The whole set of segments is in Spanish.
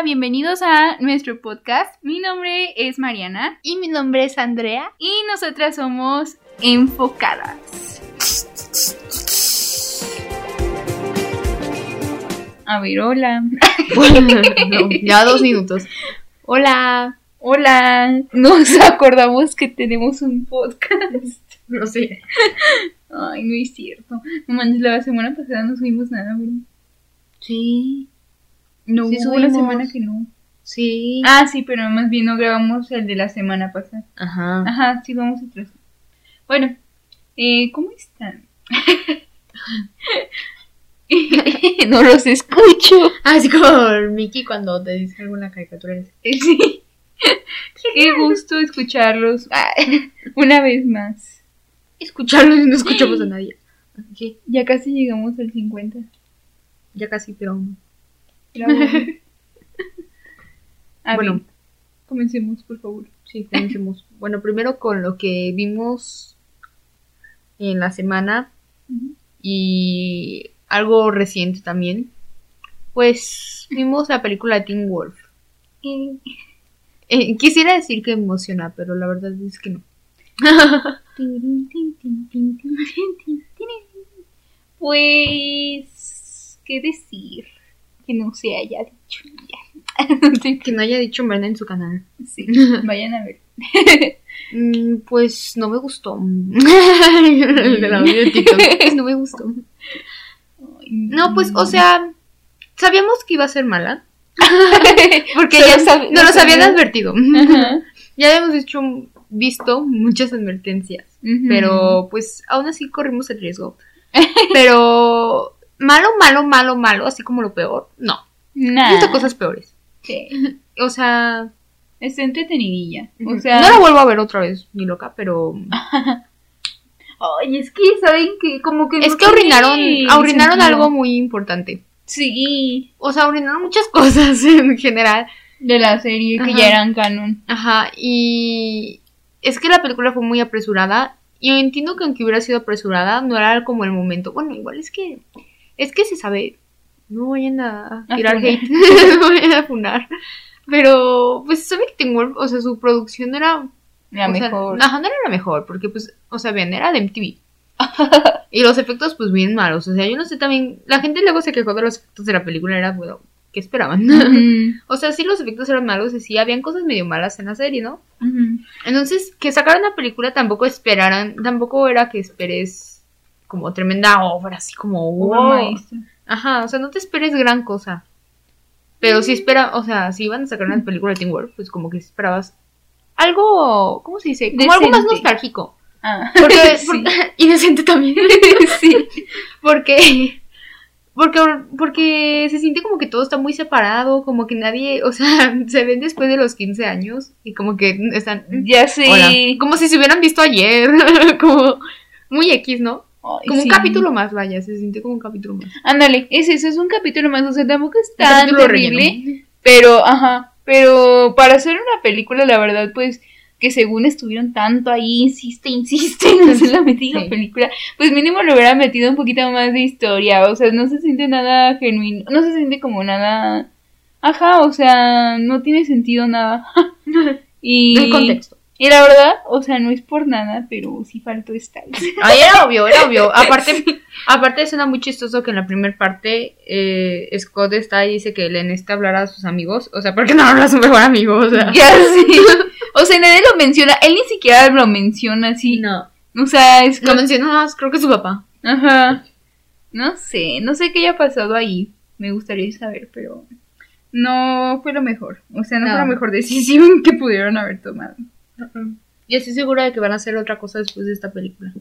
Hola, bienvenidos a nuestro podcast. Mi nombre es Mariana Y mi nombre es Andrea. y nosotras somos enfocadas. A ver, hola. No, ya dos minutos. Hola. Hola. Nos acordamos que tenemos un podcast. No sé. Ay, no es cierto. No manches, la semana pasada no subimos nada, ¿verdad? Sí. No, Sí hubo una subimos. semana que no. Sí. Ah, sí, pero más bien no grabamos el de la semana pasada. Ajá. Ajá, sí, vamos atrás. Bueno, eh, ¿cómo están? no los escucho. Así como Mickey cuando te dice alguna caricatura. Sí. Qué gusto escucharlos una vez más. Escucharlos y no escuchamos a nadie. Ya casi llegamos al 50. ya casi, pero. A Bueno. comencemos, por favor. Sí, comencemos. bueno, primero con lo que vimos en la semana y algo reciente también. Pues vimos la película Teen Wolf. Eh, quisiera decir que emociona, pero la verdad es que no. Pues, ¿qué decir? Que no se haya dicho ya. Que no haya dicho Brenda en su canal. Sí, vayan a ver. Mm, pues no me gustó. El de la video de TikTok. Pues no me gustó. No, pues, o sea, sabíamos que iba a ser mala. Porque ya no no nos habían advertido. Ajá. Ya habíamos dicho, visto muchas advertencias. Pero pues aún así corrimos el riesgo. Pero malo, malo, malo, malo, así como lo peor. No. He Nah. visto cosas peores. Sí. O sea, Está entretenidilla. O no sea, la vuelvo a ver otra vez, ni loca, pero Ay, es que saben que como que es no que arruinaron sentido. algo muy importante. Sí, O sea, arruinaron muchas cosas en general. de la serie que Ajá. ya eran canon. Ajá, y es que la película fue muy apresurada. Y yo entiendo que aunque hubiera sido apresurada, no era como el momento. Bueno, igual es que es que se sabe. No vayan a tirar hate, no vayan a funar. Pero, pues, sabe que tengo, o sea, su producción era La sea, mejor. ajá, no era la mejor, porque, pues, o sea, bien, era de MTV. y los efectos, pues, bien malos. O sea, yo no sé también. La gente luego se quejó de los efectos de la película, era, bueno, ¿qué esperaban? O sea, sí, los efectos eran malos, y sí, habían cosas medio malas en la serie, ¿no? Entonces, que sacaran una película tampoco esperaran, tampoco era que esperes como tremenda obra, así como wow. Ajá, o sea, no te esperes gran cosa. Pero si espera, o sea, si iban a sacar una película de Teen Wolf, pues como que esperabas algo, ¿cómo se dice? Como algo más nostálgico. Ah, Porque, sí. y decente también. sí. Porque, porque, porque se siente como que todo está muy separado, como que nadie, o sea, se ven después de los 15 años y como que están, Ya. Hola. Como si se hubieran visto ayer. como muy X, ¿no? Ay, Como sí. un capítulo más, vaya, se siente como un capítulo más. Ándale, es eso, es un capítulo más, o sea, tampoco es tan terrible, relleno. pero, ajá, pero para hacer una película, la verdad, pues, que según estuvieron tanto ahí, insiste, insiste en hacer la metida Sí. película, pues mínimo le hubiera metido un poquito más de historia, o sea, no se siente nada genuino, no se siente como nada, ajá, o sea, no tiene sentido nada. y, No hay contexto. Y la verdad, o sea, no es por nada, pero sí faltó style. Ay, era obvio, era obvio. Aparte, aparte suena muy chistoso que en la primera parte eh, Scott está y dice que le necesita hablar a sus amigos. O sea, porque no habla a su mejor amigo, o sea. Ya sí. O sea, nadie lo menciona. Él ni siquiera lo menciona así. No. O sea, es Lo menciona más, creo que su papá. Ajá. No sé, no sé qué haya pasado ahí. Me gustaría saber, pero no fue lo mejor. O sea, no, No. fue la mejor decisión que pudieron haber tomado. Y estoy segura de que van a hacer otra cosa después de esta película.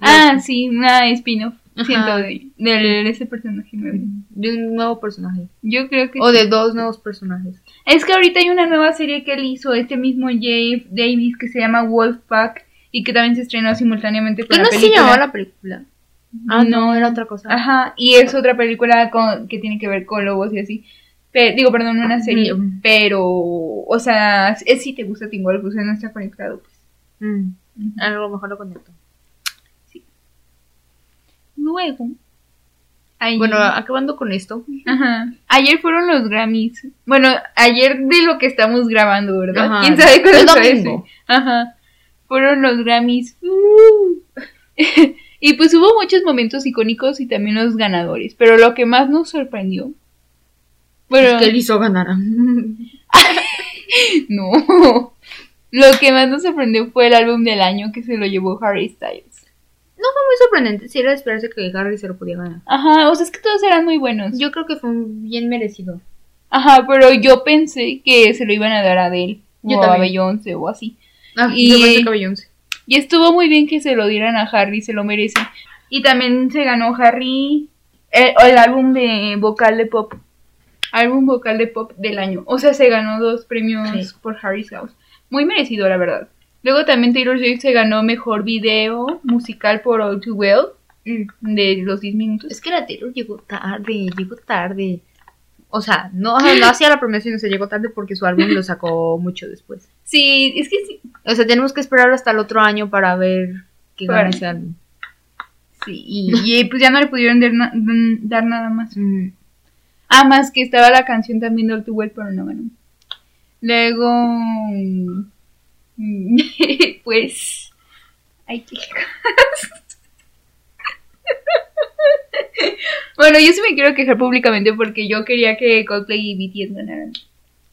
Ah, sí, una spin-off. Siento de, de ese personaje nuevo. De un nuevo personaje. Yo creo que O sí. de dos nuevos personajes. Es que ahorita hay una nueva serie que él hizo, este mismo Jeff Davis, que se llama Wolfpack y que también se estrenó simultáneamente con ¿Qué la no se película. llamaba la película? Ah, no, era otra cosa. Ajá, y es otra película con, que tiene que ver con lobos y así. Pe- digo, perdón, una serie, Ujú. pero, o sea, es si te gusta Teen Wolf, o sea, no está conectado, pues. Mm, A lo mejor lo conecto. Luego, Ay, Bueno, acabando con esto. Ajá. Ayer fueron los Grammys. Bueno, ayer de lo que estamos grabando, ¿verdad? Ajá. ¿Quién sabe cuándo ese? Ajá. Fueron los Grammys. Uh. y pues hubo muchos momentos icónicos y también los ganadores. Pero lo que más nos sorprendió. Es que él hizo ganar. no. Lo que más nos sorprendió fue el álbum del año que se lo llevó Harry Styles. No fue muy sorprendente. Si era de esperarse que Harry se lo podía ganar. Ajá, o sea, es que todos eran muy buenos. Yo creo que fue bien merecido. Ajá, pero yo pensé que se lo iban a dar a Adele. Yo o a también. Beyoncé o así. Ah, Y- yo pensé que Beyoncé. Y estuvo muy bien que se lo dieran a Harry, se lo merece. Y también se ganó Harry el, el álbum de vocal de pop. Álbum vocal de pop del año. O sea, se ganó dos premios Sí. por Harry Styles. Muy merecido, la verdad. Luego también Taylor Swift se ganó mejor video musical por All Too Well de los 10 minutos. Es que la Taylor llegó tarde, llegó tarde. O sea, no, no hacía la promoción, se llegó tarde porque su álbum lo sacó mucho después. Sí, es que sí. O sea, tenemos que esperar hasta el otro año para ver qué gana ese álbum. sí y, y, pues ya no le pudieron dar, na- dar nada más. Mm. Ah, más que estaba la canción también de All Too Well, pero no ganó. Luego. mm, pues. Ay, qué Bueno, yo sí me quiero quejar públicamente porque yo quería que Coldplay y BTS ganaran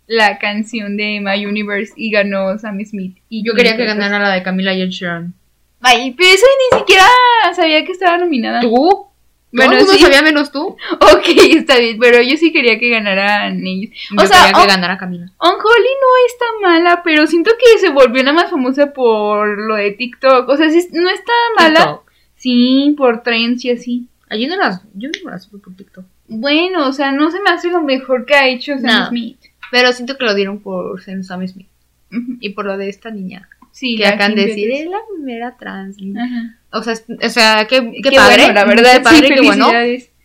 la canción de My Universe y ganó Sam Smith. Y Yo quería que ganara la de Camila y Ed Sheeran. Ay, pero eso ni siquiera sabía que estaba nominada. ¿Tú? Bueno, Bueno, no sí. sabía menos tú. Ok, está bien, pero yo sí quería que ganaran ellos. Yo O sea, quería que On- ganara Camila. Unholy no está mala, pero siento que se volvió la más famosa por lo de TikTok. O sea, sí, no está mala. TikTok. Sí, por trends y así. Ay, yo no las, yo no las supe por TikTok. Bueno, o sea, no se me hace lo mejor que ha hecho Sam No. Smith. Pero siento que lo dieron por Sam Smith. Y por lo de esta niña. Sí, que acaban de decir, es la primera trans. Ajá. O sea, o sea, qué, qué Qué padre. bueno, la verdad, Qué padre, sí, qué bueno.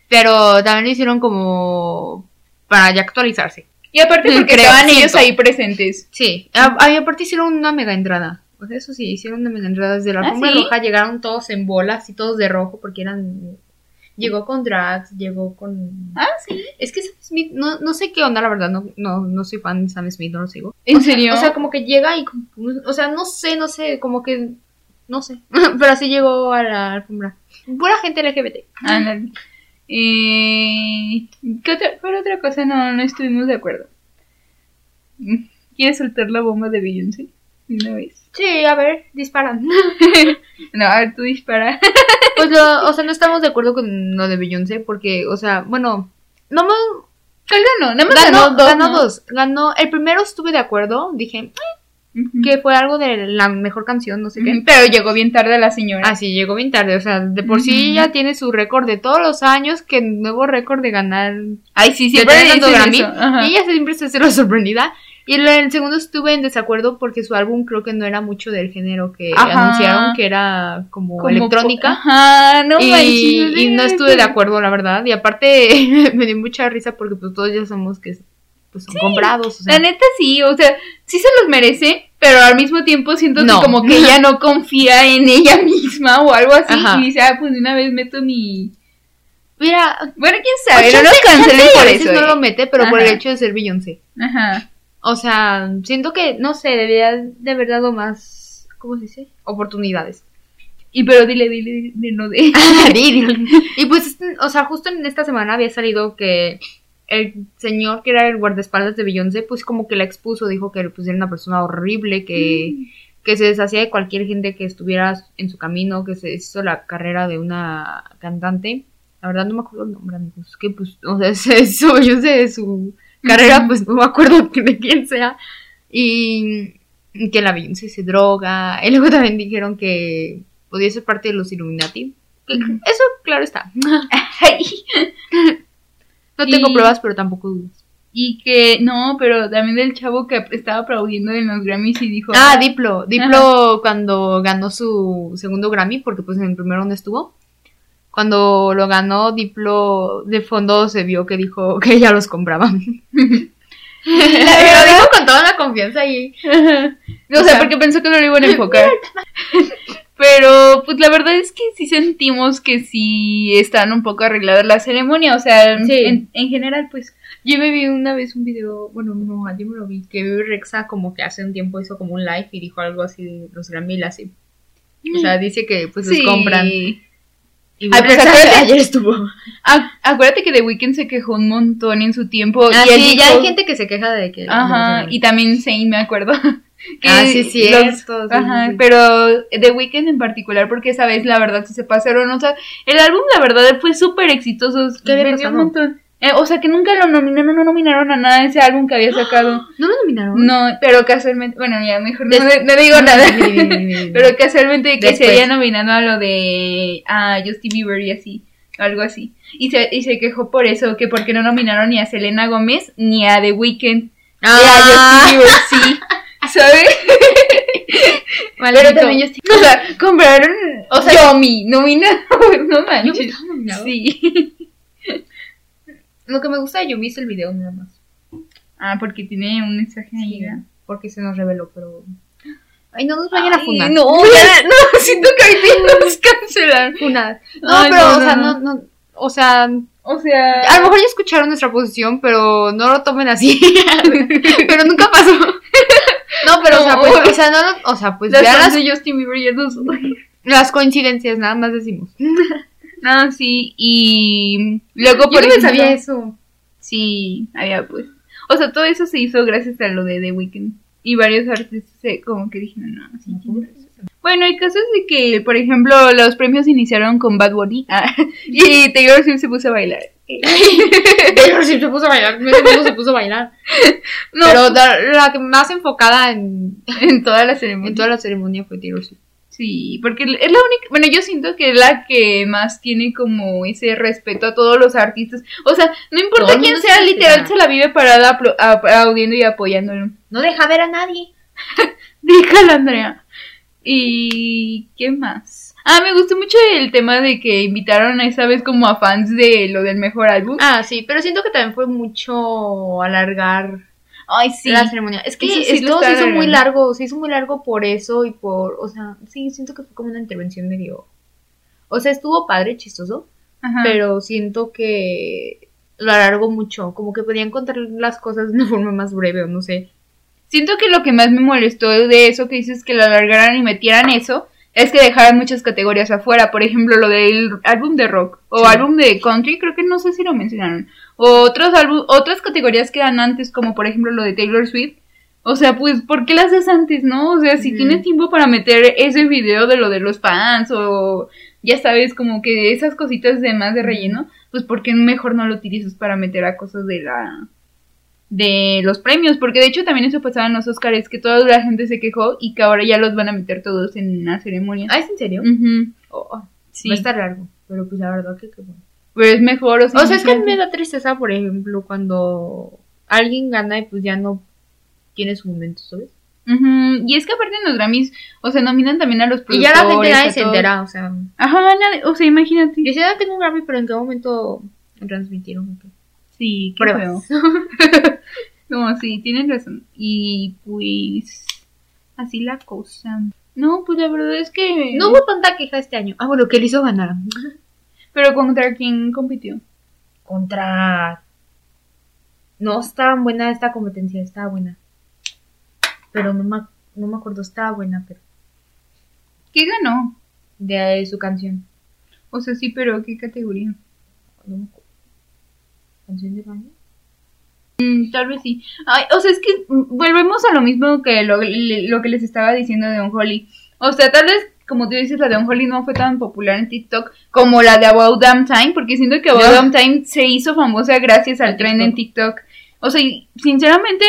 Pero también lo hicieron como para ya actualizarse. Y aparte porque Creo, estaban ellos siento. ahí presentes. Sí. A- a- y aparte hicieron una mega entrada. O sea, eso sí, hicieron una mega entrada. Desde la ¿Ah, alfombra sí? roja llegaron todos en bolas y todos de rojo porque eran... Llegó con drags, llegó con... Ah, sí. Es que Sam Smith, no, no sé qué onda, la verdad, no, no, no soy fan de Sam Smith, no lo sigo. ¿En serio? O sea, como que llega y, o sea, no sé, no sé, como que, no sé, pero así llegó a la alfombra. Pura gente LGBT. Ándale. Eh, ¿qué otra, ¿Cuál otra cosa no, no estuvimos de acuerdo? ¿Quieres soltar la bomba de Beyoncé? Una vez. Sí, a ver, disparan. No, a ver, tú dispara. Pues, lo- o sea, no estamos de acuerdo con lo de Beyoncé porque, o sea, bueno, no me... ¿Cuál ganó? Nada más Ganó, ganó, dos. ganó ¿no? dos. Ganó, el primero estuve de acuerdo, dije Ujú. que fue algo de la mejor canción, no sé qué. Pero llegó bien tarde la señora. Ah, sí, llegó bien tarde, o sea, de por sí ya tiene su récord de todos los años, que nuevo récord de ganar Ay, sí, siempre Grammy. eso. Ajá. Y ella siempre se hace la sorprendida. Y el, el segundo estuve en desacuerdo porque su álbum creo que no era mucho del género que Ajá. anunciaron, que era como, Como electrónica. Ajá, no y, manches, y no estuve de acuerdo, la verdad. Y aparte me dio mucha risa porque pues todos ya sabemos que pues, son comprados. o sea. La neta sí, o sea, sí se los merece, pero al mismo tiempo siento No. que como que ella no confía en ella misma o algo así. Ajá. Y dice, ah, pues de una vez meto mi... Mira, Bueno, quién sabe, no nos cancelen por veces eso. no eh. lo mete, pero por el hecho de ser Beyoncé. Ajá. O sea, siento que, no sé, debería de haber dado más, ¿cómo se dice? Oportunidades. Y pero dile, dile, dile, de no de... y pues, o sea, justo en esta semana había salido que el señor que era el guardaespaldas de Beyoncé, pues como que la expuso, dijo que pues era una persona horrible, que, que se deshacía de cualquier gente que estuviera en su camino, que se hizo la carrera de una cantante. La verdad no me acuerdo el nombre, amigos, que pues, o sea, se hizo Beyoncé de su carrera, pues no me acuerdo de quién sea. Y que la Beyoncé se droga. Y luego también dijeron que podía ser parte de los Illuminati. Eso, claro está. No tengo Y- pruebas, pero tampoco dudas. Y que, no, pero también del chavo que estaba aplaudiendo en los Grammys y dijo... Ah, Diplo. Diplo cuando ganó su segundo Grammy, porque pues en el primero no estuvo. Cuando lo ganó, Diplo de fondo se vio que dijo que ya los compraba. Lo dijo con toda la confianza y... o, sea, porque pensó que no lo iban a enfocar. Pero pues la verdad es que sí sentimos que sí están un poco arregladas la ceremonia, o sea, Sí. en, en general pues Yo me vi una vez un video, bueno, no, ayer me lo vi, que Rexa como que hace un tiempo hizo como un live y dijo algo así de los Grammy así. O sea, dice que pues los compran. Y Bebe pues, acuérdate- ayer estuvo. Acuérdate que The Weeknd se quejó un montón en su tiempo. Ah, y sí, ya hay gente que se queja de que... Ajá, y también Zayn, me acuerdo. que Ah, sí, sí, los- Ajá, sí, pero The Weeknd en particular, porque esa vez la verdad sí se pasaron. O sea, el álbum la verdad fue súper exitoso. ¿Qué había vendió un montón. Eh, o sea, que nunca lo nominaron, no nominaron a nada ese álbum que había sacado. ¿No lo nominaron? No, pero casualmente, bueno, ya mejor no, Des- no digo nada. Pero casualmente que se había nominado a lo de a Justin Bieber y así, algo así. Y se, y se quejó por eso, que porque no nominaron ni a Selena Gómez ni a The Weeknd. Y a Ah, Justin Bieber sí. ¿Sabes? maldito. Pero también Justin O sea, compraron O sea, Yomi, nominaron, no ¿Yumi manches. estaba nominado? Sí. Lo que me gusta de Yumi es el video nada más. Ah, porque tiene un mensaje ahí, Sí, porque se nos reveló, pero... Ay, no nos vayan a Ay, fundar. No, ya, no, siento que ahorita nos cancelaron. Funar. No, Ay, pero, no, o sea, no, no, o sea, O sea, a lo mejor ya escucharon nuestra posición, pero no lo tomen así. pero nunca pasó. No, pero, o sea, pues, o sea, no, o sea, pues las vean las, de Justin Bieber nos las coincidencias, nada más decimos. No, sí, y luego por Yo no sabía eso. Sí, había pues. O sea, todo eso se hizo gracias a lo de The Weeknd. Y varios artistas se- como que dijeron, no, sí, razón". Bueno, el caso es de que, por ejemplo, los premios iniciaron con Bad Bunny ah, y Taylor Swift se puso a bailar. Taylor Swift se puso a bailar, mundo se puso a bailar. No, Pero la, la que más enfocada en, en toda la ceremonia. en toda la ceremonia fue Taylor Swift. Sí, porque es la única, bueno, yo siento que es la que más tiene como ese respeto a todos los artistas. O sea, no importa quién sea, se literal se la vive parada apl- aplaudiendo y apoyándolo. No deja ver a nadie. Dígalo, Andrea. ¿Y qué más? Ah, me gustó mucho el tema de que invitaron a esa vez como a fans de lo del mejor álbum. Ah, sí, pero siento que también fue mucho alargar Ay, sí. la ceremonia. Es que sí esto se hizo muy largo, se hizo muy largo por eso y por, o sea, sí, siento que fue como una intervención medio... O sea, estuvo padre, chistoso, Ajá. pero siento que lo alargó mucho, como que podían contar las cosas de una forma más breve o no sé. Siento que lo que más me molestó de eso que dices que lo alargaran y metieran eso es que dejaran muchas categorías afuera. Por ejemplo, lo del álbum de rock o Sí. álbum de country, creo que no sé si lo mencionaron. O otros álbum, otras categorías que eran antes, como por ejemplo lo de Taylor Swift. O sea, pues, ¿por qué las haces antes, no? O sea, si Ujú. tienes tiempo para meter ese video de lo de los fans o ya sabes, como que esas cositas de más de relleno, pues, ¿por qué mejor no lo utilizas para meter a cosas de la de los premios, porque de hecho también eso pasaba en los Oscars, que toda la gente se quejó y que ahora ya los van a meter todos en una ceremonia. Ah, ¿es en serio? Ujú, Oh, sí, Va a estar largo, pero pues la verdad que qué bueno. Pero es mejor, o sea, O sea, es que a mí me da tristeza, por ejemplo, cuando alguien gana y pues ya no tiene su momento, ¿sabes? Ujú, Y es que aparte en los Grammys, o sea, nominan también a los Y productores. ya la gente nadie se entera, o sea... Ajá, nadie- o sea, imagínate. Yo ya tengo un Grammy, pero ¿en qué momento transmitieron? Sí, qué feo. No, sí, tienen razón. Y pues, así la cosa. No, pues la verdad es que... No hubo tanta queja este año. Ah, bueno, que le hizo ganar. Pero contra quién compitió. Contra... No estaba buena esta competencia, estaba buena. Pero no me, no me acuerdo, estaba buena, pero... ¿Qué ganó? De su canción. O sea, sí, pero ¿qué categoría? No me acuerdo. ¿Canción de baño? Mm, Tal vez sí. Ay, o sea, es que mm, volvemos a lo mismo que lo, lo que les estaba diciendo de Don Holly. O sea, tal vez, como tú dices, la de Don Holly no fue tan popular en TikTok como la de About Damn Time, porque siento que About. Damn Time se hizo famosa gracias al tren en TikTok. O sea, y sinceramente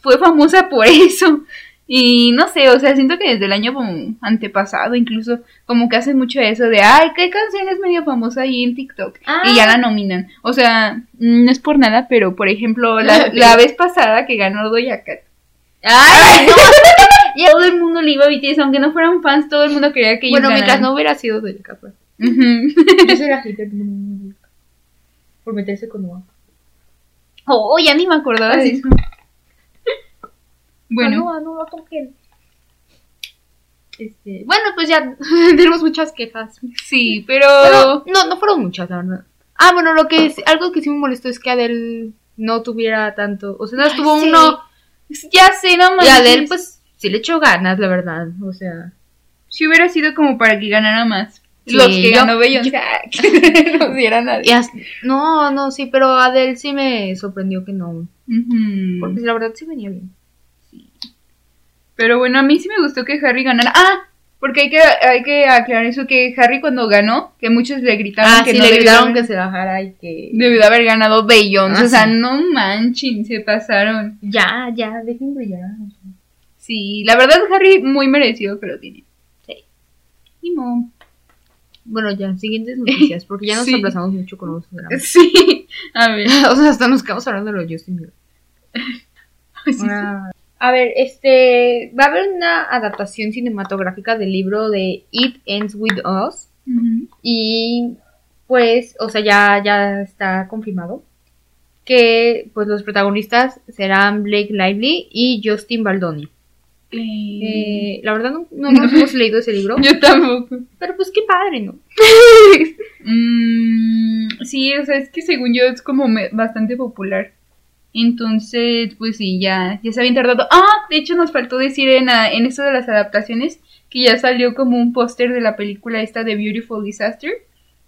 fue famosa por eso. Y no sé, o sea, siento que desde el año como antepasado incluso, como que hacen mucho eso de, ay, ¿qué canción es medio famosa ahí en TikTok? Ah. Y ya la nominan. O sea, mm, no es por nada, pero por ejemplo, la, la vez pasada que ganó Doja Cat. ¡Ay, no! Y todo el mundo le iba a BTS, aunque no fueran fans, todo el mundo quería que Bueno, mientras no hubiera sido de capa. Ujú. Yo soy la hater. Por meterse con Noah. Oh, ya ni me acordaba Ah, de eso. Bueno, Ah, no, no, no toquen. Este, bueno, pues ya tenemos muchas quejas. Sí, pero... Pero no, no fueron muchas, la verdad. Ah, bueno, lo que es, algo que sí me molestó es que Adele no tuviera tanto, o sea, no estuvo Ay, sí. uno Ya sé, no y manches. Adele pues sí le echó ganas, la verdad, o sea, Si hubiera sido como para que ganara más. Sí, Los que yo- ganó Beyoncé. ah, que no diera nadie. as- no, no, sí, pero Adele sí me sorprendió que no, porque la verdad sí venía bien. Pero bueno, a mí sí me gustó que Harry ganara. Ah, porque hay que, hay que aclarar eso, que Harry cuando ganó, que muchos le gritaron Ah, que sí, no le gritaron haber- que se bajara y que... debió de haber ganado Beyoncé. Ah, o sea, sí. no manchen, se pasaron. Ya, ya, dejen brillar. Sí, la verdad Harry muy merecido que lo tiene. Sí. Ni modo. Bueno, ya, siguientes noticias, porque ya nos Sí. aplazamos mucho con los dramas. Sí, a ver. o sea, hasta nos quedamos hablando de los Justin Bieber. Sí. Ah, A ver, este, va a haber una adaptación cinematográfica del libro de It Ends With Us y pues, o sea, ya, ya está confirmado que pues los protagonistas serán Blake Lively y Justin Baldoni. Eh, Eh, la verdad no, no hemos leído ese libro, Yo tampoco. pero pues qué padre, ¿no? Mm, sí, o sea, es que según yo es como me- bastante popular. Entonces, pues sí, ya, ya se habían tardado. Ah, de hecho nos faltó decir en, en esto de las adaptaciones que ya salió como un póster de la película esta de Beautiful Disaster,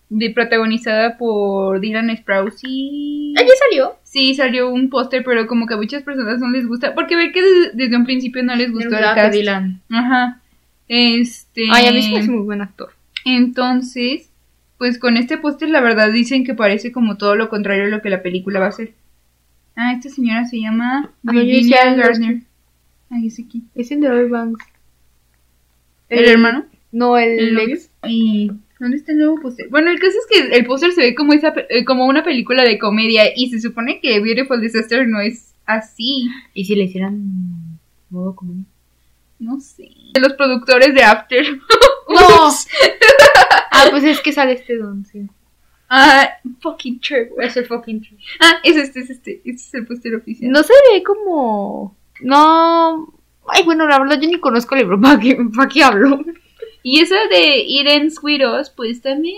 de protagonizada por Dylan Sprouse y... ¿Ah, ya salió? Sí, salió un póster, pero como que a muchas personas no les gusta, porque ve que desde, desde un principio no les gustó el cast. Dylan. Ajá. Este... Ay, a mí hace muy buen actor. Entonces, pues con este póster la verdad dicen que parece como todo lo contrario a lo que la película va a ser. Ah, esta señora se llama Virginia Gardner. Ahí es aquí. Es el de Roy Banks. ¿El, hermano? No, el, ex. ¿Y dónde está el nuevo póster? Bueno, el caso es que el póster se ve como, esa, eh, como una película de comedia y se supone que Beautiful Disaster no es así. ¿Y si le hicieran modo común? No sé. De los productores de After. No. Ah, pues es que sale este don, sí. Ah, fucking Trevor. Es el fucking true. Ah, es este, es este. Este es el póster oficial. No se ve como. No. Ay, bueno, la verdad yo ni conozco el libro. ¿Para qué, para qué hablo? Y esa de Ir en Sweetos, pues también,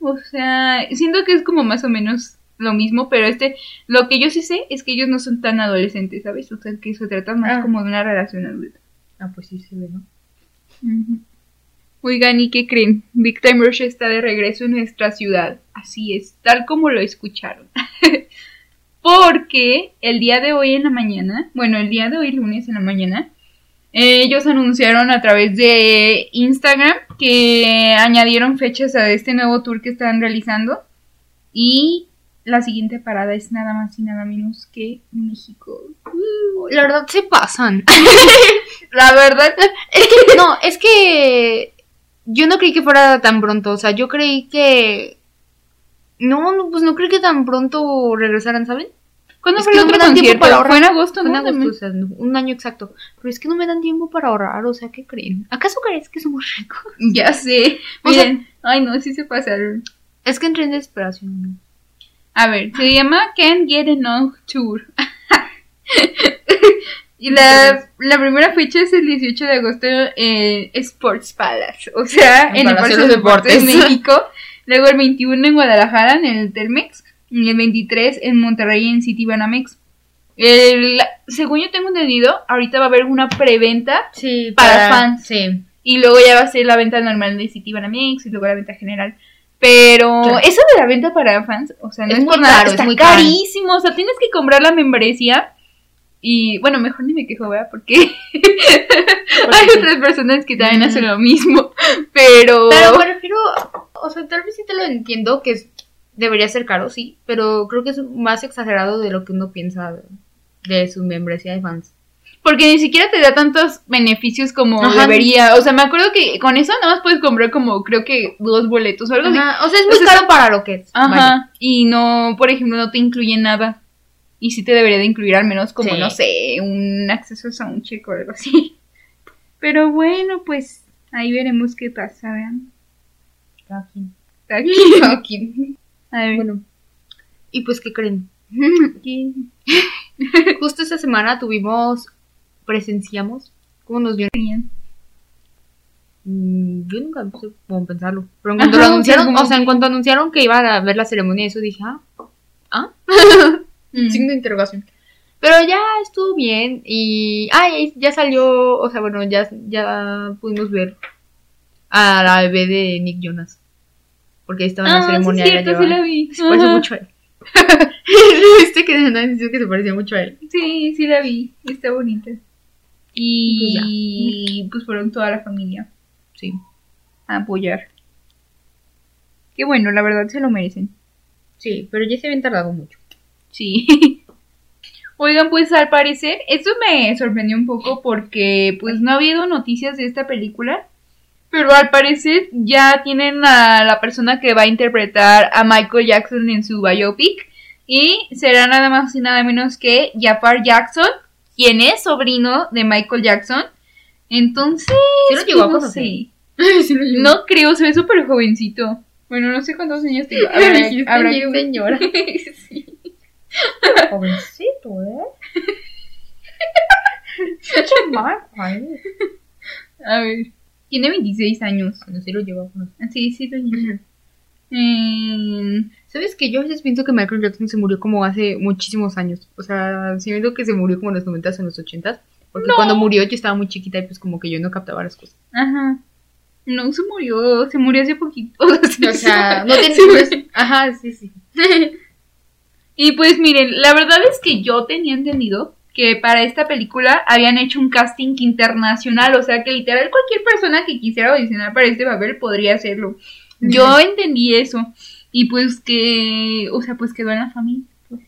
o sea, siento que es como más o menos lo mismo, pero este, lo que yo sí sé es que ellos no son tan adolescentes, ¿sabes? O sea, que se trata más Ah. como de una relación adulta. Ah, pues sí se ve, ¿no? Oigan, ¿y qué creen? Big Time Rush está de regreso en nuestra ciudad. Así es, tal como lo escucharon. Porque el día de hoy en la mañana, bueno, el día de hoy lunes en la mañana, eh, ellos anunciaron a través de Instagram que añadieron fechas a este nuevo tour que están realizando. Y la siguiente parada es nada más y nada menos que México. La verdad se pasan. La verdad, Es que, no, es que yo no creí que fuera tan pronto. O sea, yo creí que. No, no, pues no creí que tan pronto regresaran, ¿saben? ¿cuándo Es fue que el no me otro dan tiempo para ahorrar. Fue en agosto, Fue en ¿no? agosto, o sea, no, un año exacto. Pero es que no me dan tiempo para ahorrar, o sea, ¿qué creen? ¿Acaso crees que somos ricos? Ya sé. O sea- ay no, sí se pasaron. Es que entré en desesperación. A ver, se llama Can't Get Enough Tour. Y la, la primera fecha es el 18 de agosto en Sports Palace. O sea, En en el Palacio de de Deportes Deportes. de México. Luego el 21 en Guadalajara, en el Telmex. Y el 23 en Monterrey, en City Banamex. El, según yo tengo entendido, ahorita va a haber una preventa Sí, Para fans. Sí. Y luego ya va a ser la venta normal de City Banamex y luego la venta general. Pero Claro. eso de la venta para fans, o sea, no Es es, por nada, caro, es está caro. carísimo. O sea, tienes que comprar la membresía. Y bueno, mejor ni me quejo, ¿verdad? Porque hay otras personas que también hacen lo mismo. Pero. Pero me refiero, o sea, tal vez sí te lo entiendo, que es- debería ser caro, sí, pero creo que es más exagerado de lo que uno piensa de, de su membresía de fans. Porque ni siquiera te da tantos beneficios como Ajá. debería. O sea, me acuerdo que con eso nada más puedes comprar como, creo que dos boletos o algo así. Ajá, O sea, es muy O sea, caro para lo que es. Ajá, Vaya. y no, por ejemplo, no te incluye nada. Y sí te debería de incluir al menos como, Sí. no sé, un acceso a soundcheck o algo así. Pero bueno, pues ahí veremos qué pasa, vean. Aquí. Cada quien. A ver. Bueno, ¿y pues qué creen? Justo esta semana tuvimos, presenciamos, ¿cómo nos vio? Mm, yo nunca puse como pensarlo. Pero en cuanto lo anunciaron, o sea, en cuanto anunciaron que iban a ver la ceremonia, eso dije, ah, ah, Mm. signo de interrogación. Pero ya estuvo bien y, ay, ya salió, o sea, bueno, ya, ya pudimos ver a la bebé de Nick Jonas. Porque ahí estaba en la Ah, sí, ceremonia. la cierto, sí la vi. Se parece mucho a él. ¿Viste que diciendo que se parecía mucho a él? Sí, sí la vi. Está bonita. Y pues fueron toda la familia Sí. a apoyar. Qué bueno, la verdad se lo merecen. Sí, pero ya se habían tardado mucho. Sí. Oigan, pues al parecer, esto me sorprendió un poco porque pues no ha habido noticias de esta película, pero al parecer ya tienen a la persona que va a interpretar a Michael Jackson en su biopic y será nada más y nada menos que Jafar Jackson, quien es sobrino de Michael Jackson. Entonces, ¿Sí lo llegó pues, no. Sí, lo No creo, se ve súper jovencito. Bueno, no sé cuántos años tengo. Pero Habrá- habrá señora. Sí. Jovencito, ¿eh? Chamaco, ¿eh? A ver, tiene 26 años. Cuando sí lo llevó a conocer. Sí, sí, lo llevo. Eh, ¿Sabes que Yo a veces pienso que Michael Jackson se murió como hace muchísimos años. O sea, siento que se murió como en los 90s o en los 80s. Porque No. cuando murió yo estaba muy chiquita y pues como que yo no captaba las cosas. ajá. No se murió, se murió hace poquito. O sea, no tiene... Pues, ajá, sí, sí. Y pues miren, la verdad es que yo tenía entendido que para esta película habían hecho un casting internacional, o sea que literal cualquier persona que quisiera audicionar para este papel podría hacerlo. Yo entendí eso. Y pues que, o sea, pues quedó en la familia. pues.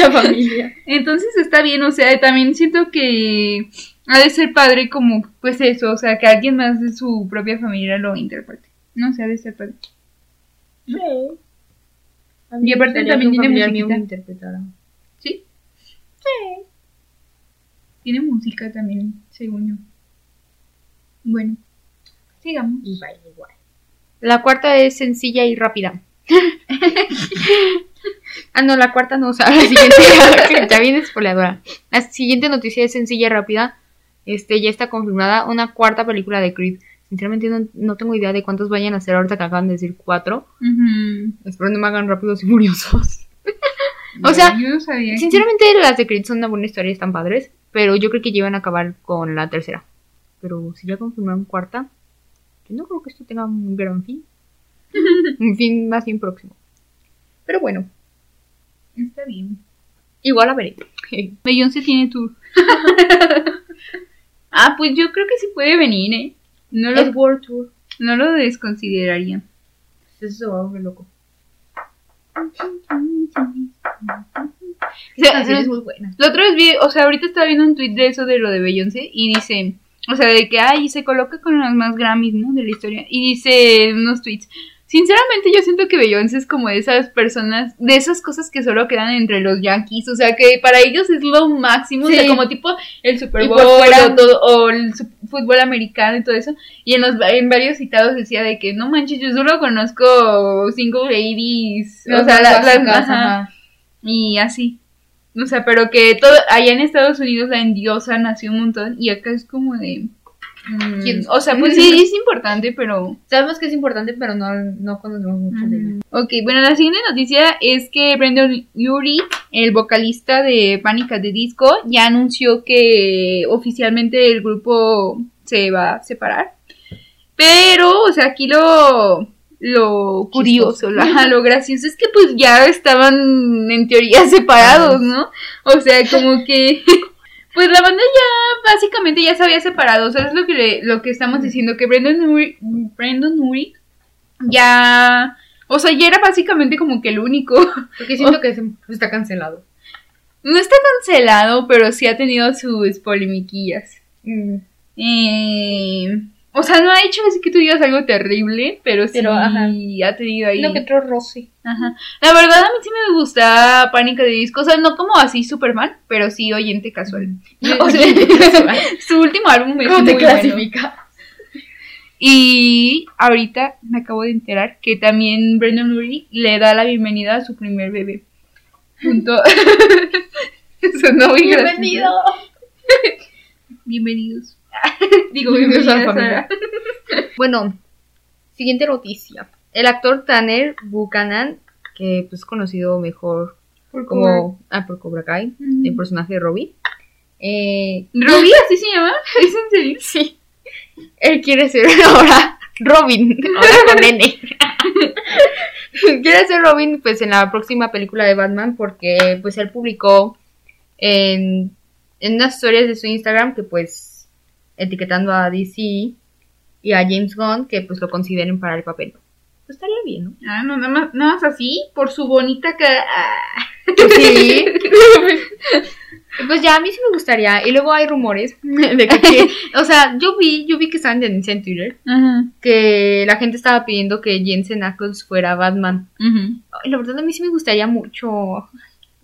la familia. Entonces está bien, o sea, también siento que ha de ser padre como, pues eso, o sea, que alguien más de su propia familia lo interprete. No sé, ha de ser padre. Sí. Y aparte también tiene musiquita. interpretada. ¿Sí? Sí. Tiene música también, según yo. Bueno, sigamos. Y baila igual. La cuarta es sencilla y rápida. ah, no, la cuarta no, o sea, la siguiente ya, ya viene espoleadora. La siguiente noticia es sencilla y rápida. Este, ya está confirmada una cuarta película de Creed. Sinceramente no, no tengo idea de cuántos vayan a ser ahorita que acaban de decir cuatro. Espero no me hagan rápidos y furiosos. O sea, yo no sabía. que- Sinceramente las de Creed son una buena historia, están padres. Pero yo creo que llevan a acabar con la tercera. Pero si ya confirmaron cuarta, yo no creo que esto tenga un gran fin. un fin más bien próximo. Pero bueno, Está bien. igual la veré. Beyoncé tiene tour. ah, pues yo creo que sí puede venir, ¿eh? No lo, Es World Tour. no lo desconsideraría. Eso se va a volver loco. O sea, es muy buena. La otra vez vi, o sea, ahorita estaba viendo un tweet de eso de lo de Beyoncé y dice, o sea, de que, ay, se coloca con las más Grammys, ¿no? De la historia. Y dice unos tweets. Sinceramente yo siento que Beyoncé es como de esas personas, de esas cosas que solo quedan entre los yankees, o sea que para ellos es lo máximo, o sea Sí. como tipo el Super Bowl fuera- o, todo, o el fútbol americano y todo eso, y en, los, en varios citados decía de que no manches, yo solo conozco cinco ladies, o sea, la- las- ajá, y así. O sea, pero que todo allá en Estados Unidos la endiosa nació un montón y acá es como de... mm, ¿Quién? o sea, pues sí, es importante, pero... Sabemos que es importante, pero no, no conocemos mucho de ella. Ok, bueno, la siguiente noticia es que Brendan Urie, el vocalista de Panic! at the Disco, ya anunció que oficialmente el grupo se va a separar. Pero, o sea, aquí lo, lo curioso, lo, ajá, lo gracioso es que pues ya estaban en teoría separados, ¿no? O sea, como que... Pues la banda ya básicamente ya se había separado, o sea, es lo que, lo que estamos diciendo, que Brendan Urie, Brendan Urie ya... O sea, ya era básicamente como que el único. Porque siento que está cancelado. No está cancelado, pero sí ha tenido sus polemiquillas. Mm. Eh, o sea, no ha hecho así que tú digas algo terrible, pero sí Pero, ajá. ha tenido ahí. Lo que otro Rosy. Ajá. La verdad, a mí sí me gusta Pánica de Disco. O sea, no como así super fan, pero sí oyente casual. O sea, su último álbum es ¿Cómo muy te bueno. clasifica? Y ahorita me acabo de enterar que también Brendan Urie le da la bienvenida a su primer bebé. Junto. Sonó muy gracioso. Bienvenidos. Digo, Bienvenidos a la familia. Bueno, siguiente noticia. El actor Tanner Buchanan, que pues es conocido mejor Por como ah, por Cobra Kai, el personaje de Robbie. Eh, ¿Robbie así se llama? ¿Es en serio? sí. Él quiere ser ahora Robin, ahora con N. quiere ser Robin pues en la próxima película de Batman porque pues él publicó en, en unas historias de su Instagram que pues etiquetando a DC y a James Gunn que pues lo consideren para el papel. Pues estaría bien, ¿no? Ah, no, nada más, nada más así, por su bonita cara. Ah. Sí. Pues ya, a mí sí me gustaría. Y luego hay rumores de que, o sea, yo vi, yo vi que estaban en tendencia en Twitter que la gente estaba pidiendo que Jensen Ackles fuera Batman. La verdad a mí sí me gustaría mucho.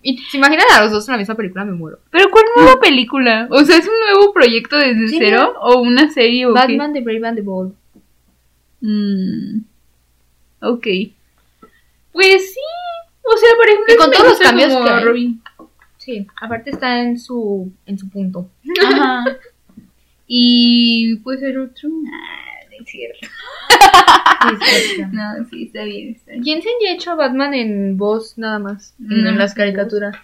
Y se imaginan a los dos en la misma película, me muero. ¿Pero cuál nueva película? O sea, ¿es un nuevo proyecto desde Sí, cero? ¿O una serie o qué? Batman, The Brave and the Bold. Mm, ok. Pues sí. O sea, por ejemplo, Y con todos los cambios que hay. Robin. Sí, aparte está en su, en su punto. Ajá. Y puede ser otro. Ah, no es cierto. No, sí, está bien. Está bien. Jensen ya ha hecho a Batman en voz nada más, en, No, en las caricaturas.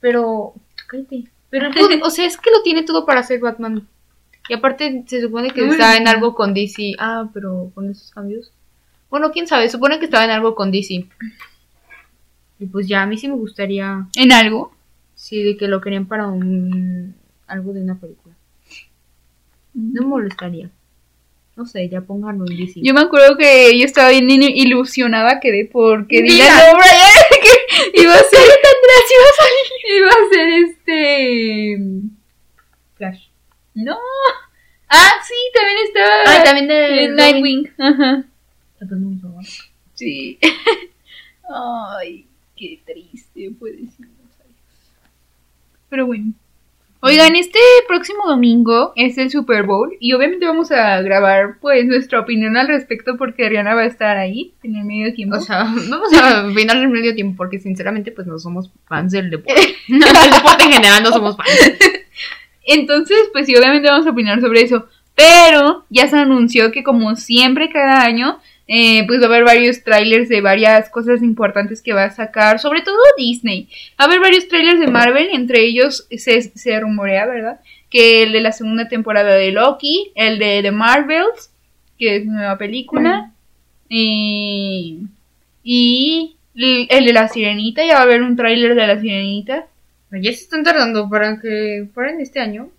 Pero, cállate. Pero, pues, o sea, es que lo tiene todo para ser Batman. Y aparte, se supone que está en algo con DC. Ah, pero con esos cambios. Bueno, quién sabe, supone que estaba en algo con DC. Y pues ya, a mí sí me gustaría, ¿En algo? sí, de que lo querían para un algo de una película. No me molestaría. No sé, ya pónganlo en DC. Yo me acuerdo que yo estaba bien il- ilusionada quedé porque. Dylan O'Brien que iba a ser tan graciosa. Iba a ser este Flash. No. Ah, sí, también estaba Ah, también de Nightwing. Ajá. Sí. Ay, qué triste decirnos adiós. Pero bueno. Oigan, este próximo domingo es el Super Bowl y obviamente vamos a grabar pues nuestra opinión al respecto porque Ariana va a estar ahí en el medio tiempo. O sea, vamos a final el medio tiempo porque sinceramente pues no somos fans del deporte. del deporte en general no somos fans. Entonces, pues sí, obviamente vamos a opinar sobre eso. Pero ya se anunció que como siempre cada año, eh, pues va a haber varios trailers de varias cosas importantes que va a sacar, sobre todo Disney. Va a haber varios trailers de Marvel, entre ellos se, se rumorea, ¿verdad? Que el de la segunda temporada de Loki, el de The Marvels, que es nueva película, y, y el de la Sirenita, ya va a haber un trailer de la Sirenita. Ya se están tardando para que fueran este año.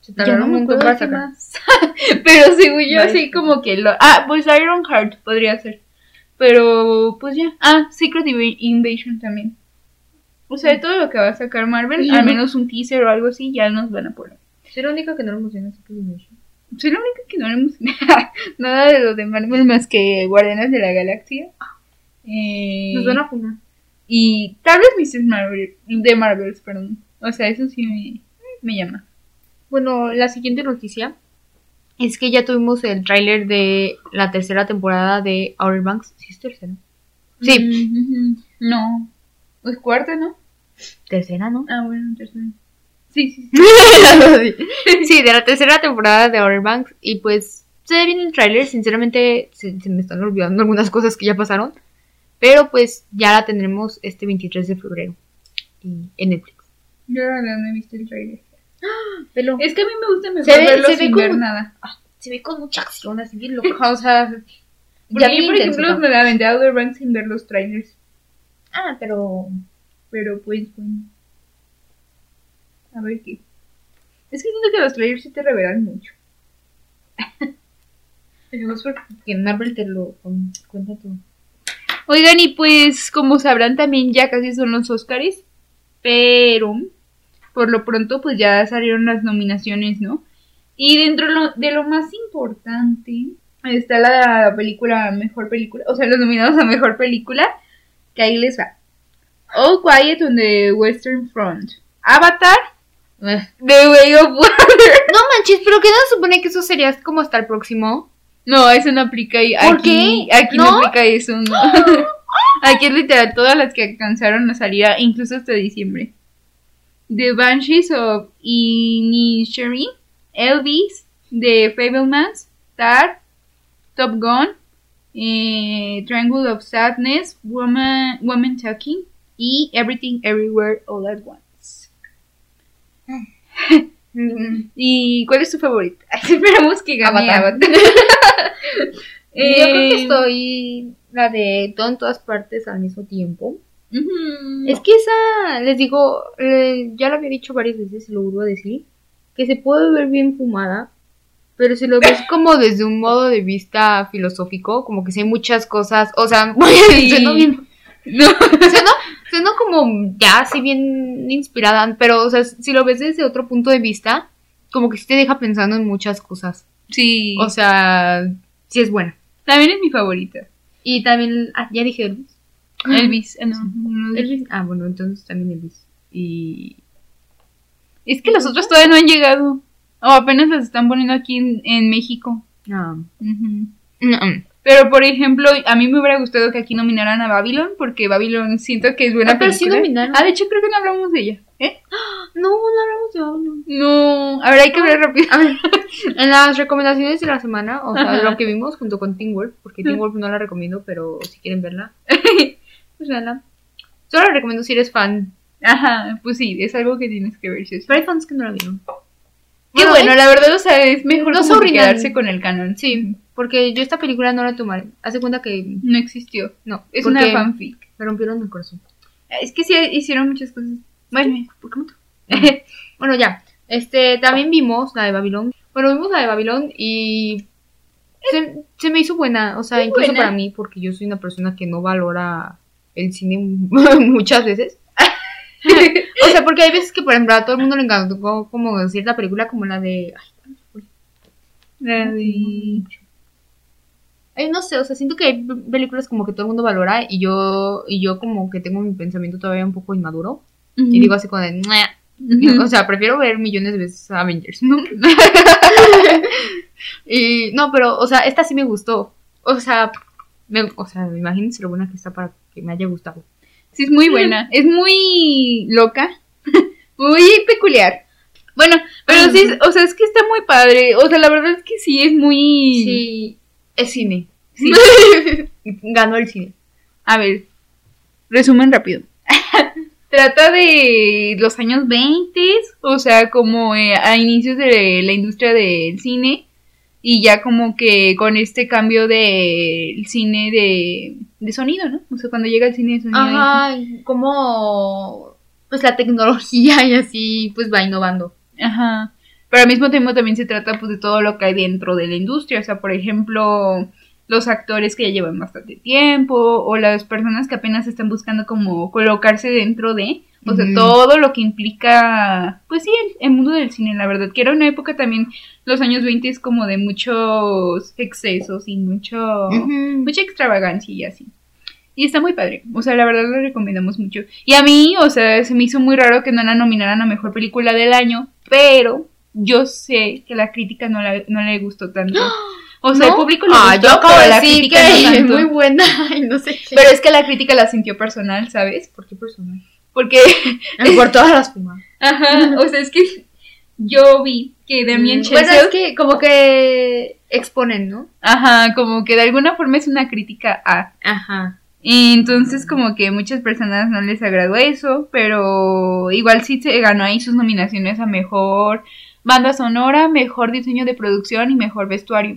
Se tardaron no un me montón acuerdo para qué sacar. más. Pero según yo, Vale. sí, como que lo. Ah, pues Iron Heart podría ser. Pero, pues ya. Ah, Secret Inv- Invasion también. O sea, de todo lo que va a sacar Marvel, Sí, al ¿no? menos un teaser o algo así, ya nos van a poner. Soy la única que no lo emociona Secret Invasion. Soy la única que no haremos nada de lo de Marvel más que Guardianes de la Galaxia. Eh, Nos van a funar. Y tal vez Mrs. Marvel, de Marvels, perdón. O sea, eso sí me, me llama. Bueno, la siguiente noticia es que ya tuvimos el tráiler de la tercera temporada de Outer Banks. ¿Sí es tercera? Sí, Mm. No. Es cuarta, ¿no? tercera, ¿no? Ah, bueno, tercera. Sí, sí, sí. sí, de la tercera temporada de Outer Banks. Y pues se ve bien el tráiler. Sinceramente, se, se me están olvidando algunas cosas que ya pasaron. Pero pues ya la tendremos este 23 de febrero. Y en Netflix. Yo la verdad no he visto el trailer. Es que a mí me gusta mejor Se ve- sin ver nada. se ve con mucha acción, así bien loca. O sea, ya yo, por ejemplo, ¿no? me la aventé a Outer Banks sin ver los trailers. Ah, pero Pero pues, bueno. A ver qué. Es que siento que los trailers sí te revelan mucho. Es porque Marvel te lo um, cuenta todo. Oigan, y pues, como sabrán, también ya casi son los Oscars. Pero, por lo pronto, pues ya salieron las nominaciones, ¿no? Y dentro lo- de lo más importante está la película, mejor película, o sea, los nominados a mejor película, que ahí les va. All Quiet on the Western Front. Avatar, Eh. The Way of Water. No manches, pero que no se supone que eso sería como hasta el próximo. No, eso no aplica ahí. ¿Por aquí, qué? Aquí no, ¿No? aplica eso, no. aquí es literal todas las que alcanzaron a salir, incluso hasta diciembre. The Banshees of Inisherin, Elvis, The Fablemans, Tar, Top Gun, eh, Triangle of Sadness, Woman, Woman Talking y Everything Everywhere All at Once. ¿Y cuál es tu favorita? Esperamos que gane Avatar. Avatar. Yo creo que Eh, estoy la de todo en todas partes al mismo tiempo. Es que esa, les digo, eh, ya lo había dicho varias veces, lo vuelvo a decir, que se puede ver bien fumada, pero si lo ves como desde un modo de vista filosófico, como que hay muchas cosas, o sea, Sí. bien, No. suena, suena como ya así bien inspirada, pero o sea, si lo ves desde otro punto de vista, como que sí te deja pensando en muchas cosas. Sí. O sea, sí es buena. también es mi favorita. Y también, ah, ya dije Elvis. Elvis. ah, no, no, Elvis, ah, bueno, entonces también Elvis. Y Es que los otros todavía no han llegado. O apenas las están poniendo aquí en, en México. ah, Ujú. mm, Pero, por ejemplo, a mí me hubiera gustado que aquí nominaran a Babylon, porque Babylon siento que es buena Ah, pero sí película. nominaron. Ah, de hecho creo que no hablamos de ella. ¿Eh? No, no hablamos de Babylon. No. A ver, hay que ver rápido. A ver, en las recomendaciones de la semana, o sea, Ajá. lo que vimos junto con Teen Wolf, porque Teen Wolf no la recomiendo, pero si quieren verla, pues. Solo la recomiendo si eres fan. Ajá, pues sí, es algo que tienes que ver. sí. Pero hay fans que no la vieron. Qué Bueno, la verdad, o sea, es mejor No como quedarse con el canon. Sí, porque yo esta película no la tomaré. Hace cuenta que No existió. no. Es una fanfic. Me rompieron el corazón. Es que sí hicieron muchas cosas. Bueno, ¿Por qué me Bueno, ya. Este, también vimos la de Babilón. Bueno, vimos la de Babilón y se, se me hizo buena. O sea, Es incluso buena. para mí, porque yo soy una persona que no valora el cine muchas veces. o sea, porque hay veces que, por ejemplo, a todo el mundo le encantó como, como cierta película como la de... Ay, la de- Ay, no sé, o sea, siento que hay películas como que todo el mundo valora y yo, y yo como que tengo mi pensamiento todavía un poco inmaduro. Y digo así como de... Ujú. O sea, prefiero ver millones de veces Avengers, ¿no? y no, pero, o sea, esta sí me gustó. O sea, me, o sea, imagínense lo buena que está para que me haya gustado. Sí, es muy buena. Es muy loca. muy peculiar. Bueno, pero sí, o sea, es que está muy padre. O sea, la verdad es que sí es muy... Sí, es cine. Sí. Ganó el cine. A ver, resumen rápido. Trata de los años 20, o sea, como eh, a inicios de la industria del cine y ya como que con este cambio del cine de, de sonido, ¿no? O sea, cuando llega el cine de sonido. Ajá, y como pues la tecnología y así pues va innovando. Ajá. Pero al mismo tiempo también se trata pues de todo lo que hay dentro de la industria. O sea, por ejemplo, los actores que ya llevan bastante tiempo o las personas que apenas están buscando como colocarse dentro de. O sea, todo lo que implica, pues sí, el, el mundo del cine, la verdad. Que era una época también, los años 20 es como de muchos excesos y mucho, mucha extravagancia y así. Y está muy padre. O sea, la verdad lo recomendamos mucho. Y a mí, o sea, se me hizo muy raro que no la nominaran a mejor película del año, pero yo sé que la crítica no, la, no le gustó tanto. O sea, ¿No? el público le Ah, gustó, yo acabo de decir crítica que no es muy buena y no sé qué. Pero es que la crítica la sintió personal, ¿sabes? ¿por qué personal? Porque, Por todas las fumas. ajá, o sea, es que yo vi que Damien Bueno, Chazelle, es que como que exponen, ¿no? ajá, como que de alguna forma es una crítica a. Ajá. Y entonces como que muchas personas no les agradó eso, pero igual sí se ganó ahí sus nominaciones a mejor banda sonora, mejor diseño de producción y mejor vestuario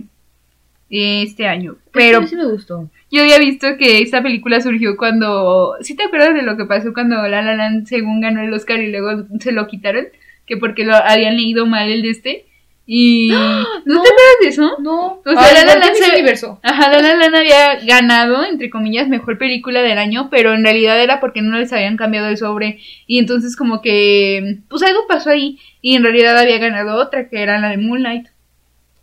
este año. Pero Pero sí me gustó. yo había visto que esta película surgió cuando, ¿sí te acuerdas de lo que pasó cuando La La Land según ganó el Oscar y luego se lo quitaron? Que porque lo habían leído mal el de este. Y ¿no, no. te acuerdas de eso? No, O sea, Ay, La La ¿por qué Land se- universo. Ajá, La La Land había ganado, entre comillas, mejor película del año, pero en realidad era porque no les habían cambiado el sobre. Y entonces como que, pues algo pasó ahí. Y en realidad había ganado otra, que era la de Moonlight.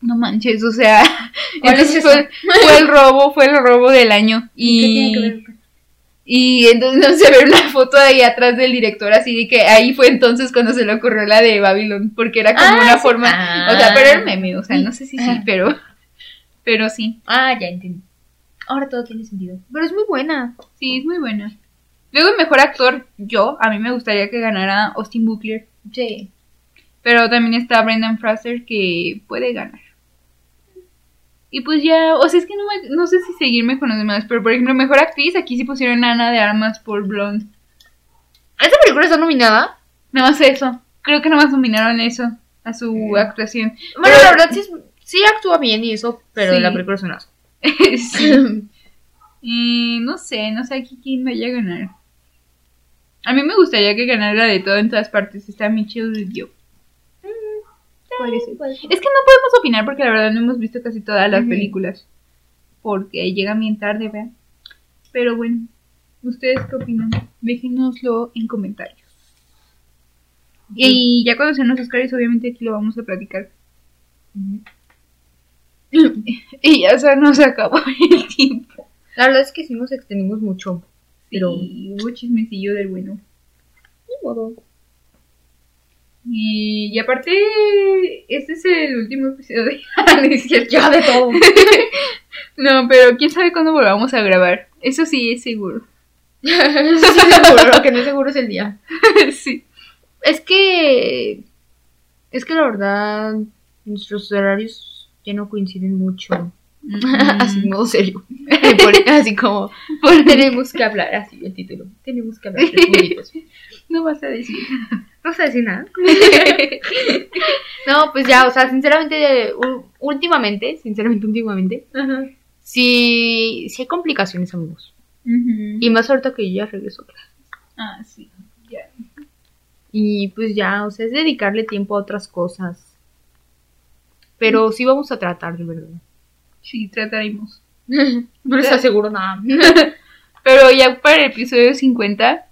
No manches, o sea, ¿Cuál entonces es fue, fue el robo, fue el robo del año. ¿Qué tiene que Y, ver? y entonces se ve una foto ahí atrás del director, así de que ahí fue entonces cuando se le ocurrió la de Babylon, porque era como Ah, una sí. forma, Ah. o sea, pero era meme, o sea, no sé si sí, pero, pero sí. Ah, ya entendí. Ahora todo tiene sentido. Pero es muy buena. Sí, es muy buena. Luego, el mejor actor, yo, a mí me gustaría que ganara Austin Butler. Sí. Pero también está Brendan Fraser que puede ganar. Y pues ya, o sea, es que no, me- no sé si seguirme con los demás, pero por ejemplo, mejor actriz, aquí sí pusieron a Ana de Armas por Blonde. ¿Esta película está nominada? Nada más eso. Creo que nada más nominaron eso a su actuación. Bueno, Pero- la verdad sí, actúa bien y eso, pero Sí. la película es un asco. sí. No sé, no sé aquí quién vaya a ganar. A mí me gustaría que ganara de todo en todas partes. Está Michelle Yeoh. Podría ser. Es que no podemos opinar porque la verdad no hemos visto casi todas las películas. Porque llegan bien tarde, vean. Pero bueno, ¿ustedes qué opinan? Déjenoslo en comentarios. Y ya cuando sean los Oscars, obviamente aquí lo vamos a platicar. Y ya se nos acabó el tiempo. La verdad es que sí nos extendimos mucho. Pero. Y hubo chismecillo del bueno. Ni modo. Y, y aparte, este es el último episodio de... Es cierto. Ya de todo. No, pero quién sabe cuándo volvamos a grabar. Eso sí es seguro. sí, seguro. Lo que no es seguro es el día. sí. Es que. Es que la verdad. Nuestros horarios ya no coinciden mucho. Así, en modo serio. Así como. tenemos que hablar. Así el título. Tenemos que hablar. No vas a decir. ¿No vas a decir nada? no, pues ya, o sea, sinceramente, últimamente, sinceramente, últimamente, sí, sí hay complicaciones, amigos. Y más ahorita que yo ya regreso a clase. Ah, sí. Ya. Y pues ya, o sea, es dedicarle tiempo a otras cosas. Pero sí vamos a tratar, de verdad. Sí, trataremos. No les aseguro nada. Pero ya para el episodio 50.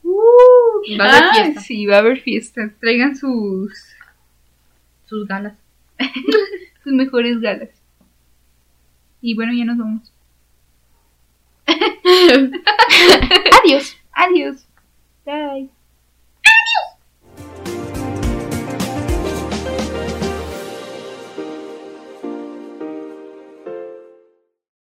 Va a haber ah, fiesta. Sí, va a haber fiesta. Traigan sus, Sus ganas. sus mejores galas. Y bueno, ya nos vamos. Adiós. Adiós. Bye.